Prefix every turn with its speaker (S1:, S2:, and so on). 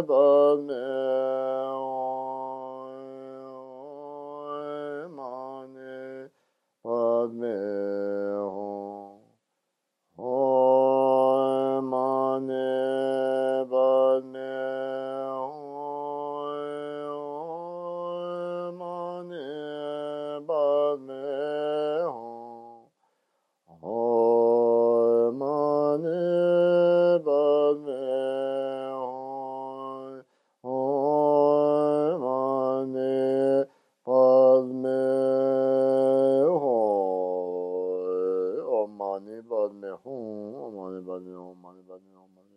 S1: above now. mani padme hum, mani padme hum, mani padme hum, mani